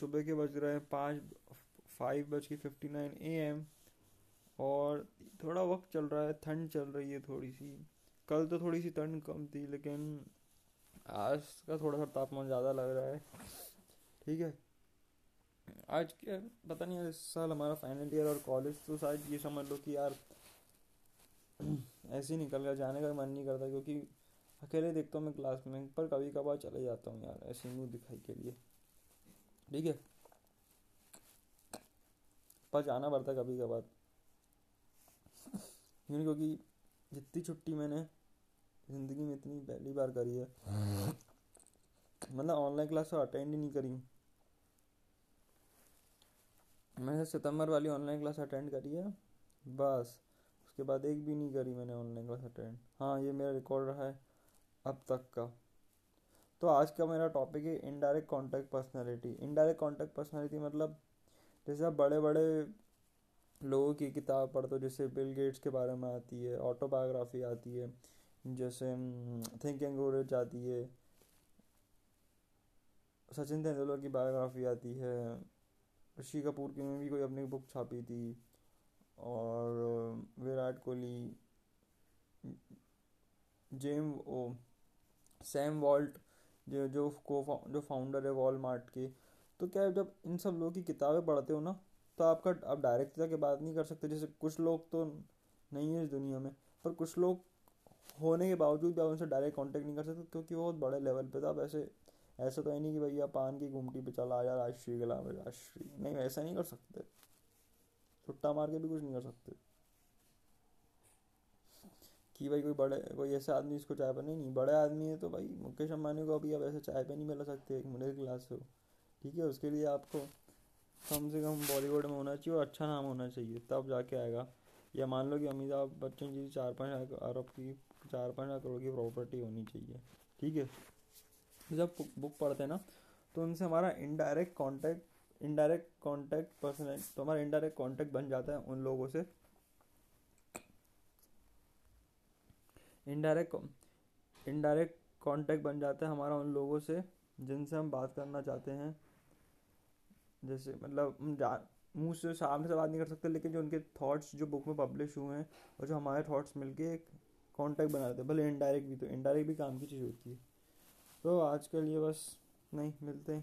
सुबह के बज रहे हैं पाँच फाइव बज के फिफ्टी नाइन ए एम और थोड़ा वक्त चल रहा है, ठंड चल रही है थोड़ी सी। कल तो थोड़ी सी ठंड कम थी, लेकिन आज का थोड़ा सा तापमान ज़्यादा लग रहा है। ठीक है? आज के, पता नहीं, इस साल हमारा फाइनल ईयर और कॉलेज तो शायद ये समझ लो कि यार ऐसे ही निकल गया, जाने का मन नहीं करता, क्योंकि अकेले देखता हूँ मैं क्लास में, पर कभी कभार चले जाता हूँ यार, ऐसे मुँह दिखाई के लिए। ठीक है? पर जाना पड़ता कभी कभार। क्योंकि जितनी छुट्टी मैंने ज़िंदगी में इतनी पहली बार करी है मतलब ऑनलाइन क्लास तो अटेंड ही नहीं करी मैंने सितंबर वाली ऑनलाइन क्लास अटेंड करी है, बस। उसके बाद एक भी नहीं करी मैंने ऑनलाइन क्लास अटेंड हाँ ये मेरा रिकॉर्ड रहा है अब तक का। तो आज का मेरा टॉपिक है indirect contact personality indirect contact personality मतलब जैसे आप बड़े बड़े लोगों की किताब पढ़ते हो, जैसे बिल गेट्स के बारे में आती है ऑटोबायोग्राफी आती है, जैसे थिंक एंड रिच आती है, सचिन तेंदुलकर की बायोग्राफी आती है, ऋषि कपूर की भी कोई अपनी बुक छापी थी, और विराट कोहली जेम ओ सैम वॉल्ट जो जो को जो फाउंडर है वॉलमार्ट के। तो क्या है जब इन सब लोगों की किताबें पढ़ते हो ना तो आपका, आप डायरेक्ट जाके बात नहीं कर सकते। जैसे कुछ लोग तो नहीं है इस दुनिया में, पर कुछ लोग होने के बावजूद भी आप उनसे डायरेक्ट कांटेक्ट नहीं कर सकते, क्योंकि बहुत बड़े लेवल पे था। आप ऐसे तो है नहीं कि भैया पान की गुमटी पे चला आया राष्ट्रीय गुलाम राष्ट्रीय नहीं, ऐसा नहीं कर सकते। छुट्टा मार के भी कुछ नहीं कर सकते। कि भाई कोई बड़े, कोई ऐसा आदमी इसको चाय पर नहीं, बड़े आदमी है तो भाई मुकेश अम्बानी को अभी आप ऐसे चाय पे नहीं मिला सकते, एक मिडिल क्लास हो। ठीक है, उसके लिए आपको कम से कम बॉलीवुड में होना चाहिए और अच्छा नाम होना चाहिए, तब जाके आएगा। या मान लो कि अमिताभ बच्चन जी चार पाँच अरब की, चार पाँच करोड़ की प्रॉपर्टी होनी चाहिए। ठीक है? जब बुक पढ़ते हैं ना तो उनसे हमारा indirect contact indirect contact person तो हमारा इनडायरेक्ट कांटेक्ट बन जाता है उन लोगों से। इनडायरेक्ट इनडायरेक्ट कांटेक्ट बन जाता है हमारा उन लोगों से, जिनसे हम बात करना चाहते हैं। जैसे मतलब हम मुँह से सामने से बात नहीं कर सकते, लेकिन जो उनके थॉट्स जो बुक में पब्लिश हुए हैं और जो हमारे थॉट्स मिलके एक कांटेक्ट बनाते हैं। भले इनडायरेक्ट भी तो इनडायरेक्ट भी काम की चीज़ होती है। तो आज के लिए बस नहीं, मिलते हैं।